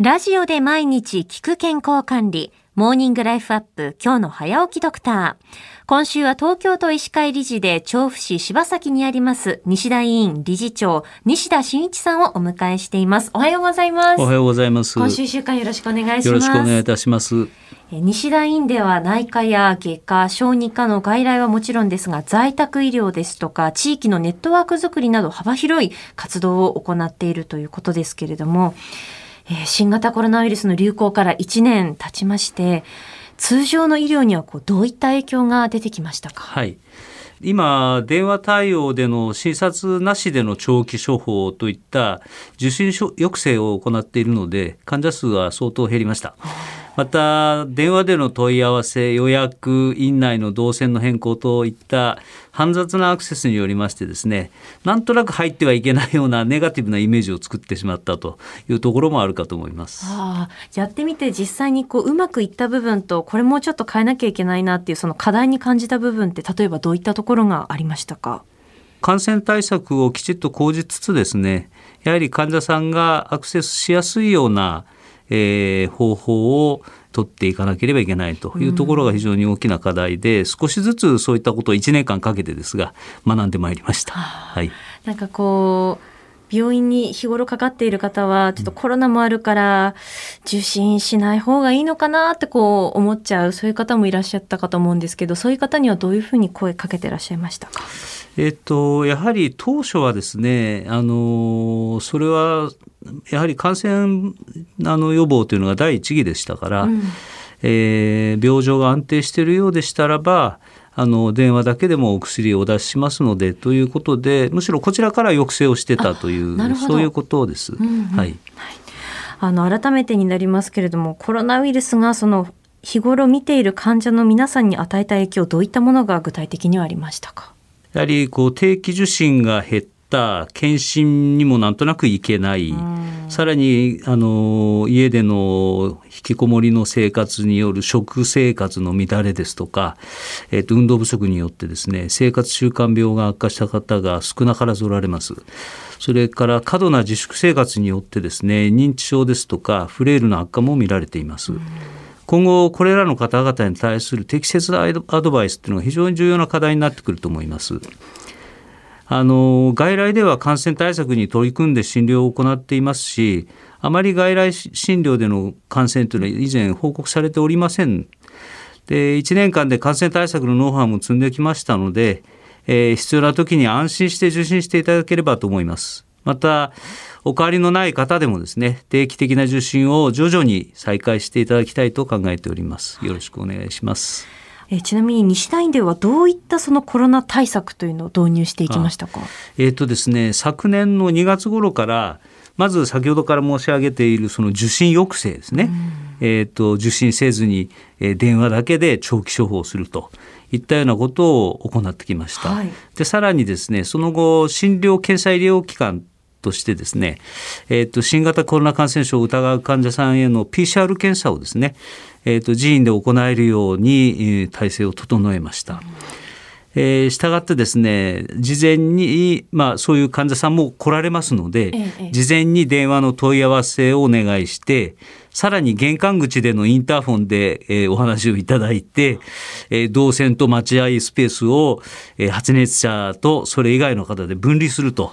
ラジオで毎日聞く健康管理、モーニングライフアップ、今日の早起きドクター。今週は東京都医師会理事で調布市柴崎にあります西田委員理事長西田真一さんをお迎えしています。おはようございます。おはようございます。今週週間よろしくお願いします。よろしくお願いいたします。西田院では内科や外科、小児科の外来はもちろんですが、在宅医療ですとか、地域のネットワークづくりなど幅広い活動を行っているということですけれども、え、新型コロナウイルスの流行から1年経ちまして、通常の医療にはこうどういった影響が出てきましたか？はい。今、電話対応での診察なしでの長期処方といった受診抑制を行っているので、患者数は相当減りました。また電話での問い合わせ予約院内の動線の変更といった煩雑なアクセスによりましてですねなんとなく入ってはいけないようなネガティブなイメージを作ってしまったというところもあるかと思います。あやってみて実際にこううまくいった部分とこれもうちょっと変えなきゃいけないなっていうその課題に感じた部分って例えばどういったところがありましたか？感染対策をきちっと講じつつですねやはり患者さんがアクセスしやすいようなえー、方法を取っていかなければいけないというところが非常に大きな課題で、うん、少しずつそういったことを1年間かけてですが学んでまいりました。はい、なんかこう病院に日頃かかっている方は、ちょっとコロナもあるから、受診しない方がいいのかなってこう思っちゃう、そういう方もいらっしゃったかと思うんですけど、そういう方にはどういうふうに声かけてらっしゃいましたか？えっと、やはり当初はですね、あの、それはやはり感染あの予防というのが第一義でしたから、うん、えー、病状が安定しているようでしたらばあの電話だけでもお薬をお出ししますのでということでむしろこちらから抑制をしてたというそういうことです。うんうん、はい、あの改めてになりますけれどもコロナウイルスがその日頃見ている患者の皆さんに与えた影響どういったものが具体的にはありましたか？やはりこう定期受診が減っった検診にもなんとなく行けない、さらにあの家での引きこもりの生活による食生活の乱れですとか、えー、と運動不足によってですね生活習慣病が悪化した方が少なからずおられます。それから過度な自粛生活によってですね認知症ですとかフレイルの悪化も見られています。今後これらの方々に対する適切なアドバイスっていうのが非常に重要な課題になってくると思います。あの外来では感染対策に取り組んで診療を行っていますしあまり外来診療での感染というのは以前報告されておりません。で1年間で感染対策のノウハウも積んできましたので、えー、必要な時に安心して受診していただければと思います。またお変わりのない方でもですね定期的な受診を徐々に再開していただきたいと考えております。よろしくお願いします。えちなみに西田院ではどういったそのコロナ対策というのを導入していきましたか？えっ、ー、とですね、昨年の2月頃からまず先ほどから申し上げているその受診抑制ですね。えっ、ー、と受診せずに、えー、電話だけで長期処方すると。いったようなことを行ってきました。はい、でさらにですねその後診療検査医療機関としてですね、えーと、新型コロナ感染症を疑う患者さんへの PCR 検査をですね、えーと、寺院で行えるように体制を整えました。えー、したがってですね事前に、まあ、そういう患者さんも来られますので、ええ、事前に電話の問い合わせをお願いしてさらに玄関口でのインターフォンで、えー、お話をいただいて、えー、動線と待合スペースを、えー、発熱者とそれ以外の方で分離すると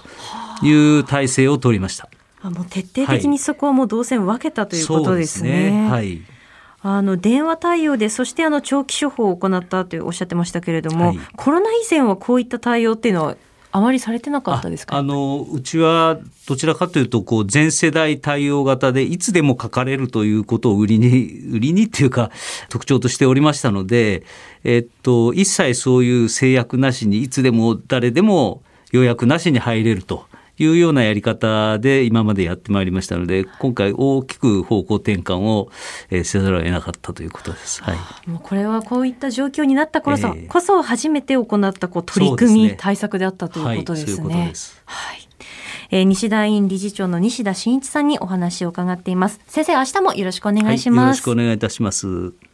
いう体制を取りました。あもう徹底的にそこはもう動線分けたということですね。はい、ね。はい。あの電話対応でそしてあの長期処方を行ったとおっしゃってましたけれども、はい、コロナ以前はこういった対応っていうのはあまりされてなかったですか？あのうちはどちらかというとこう全世代対応型でいつでも書かれるということを売りに売りにっていうか特徴としておりましたので、えっと、一切そういう制約なしにいつでも誰でも予約なしに入れるというようなやり方で今までやってまいりましたので今回大きく方向転換を、えー、せざるを得なかったということです。はい、もうこれはこういった状況になった頃そ、えー、こそ初めて行ったこう取り組み、ね、対策であったということですね。はい、えー、西田院理事長の西田真一さんにお話を伺っています。先生、明日もよろしくお願いします。はい、よろしくお願いいたします。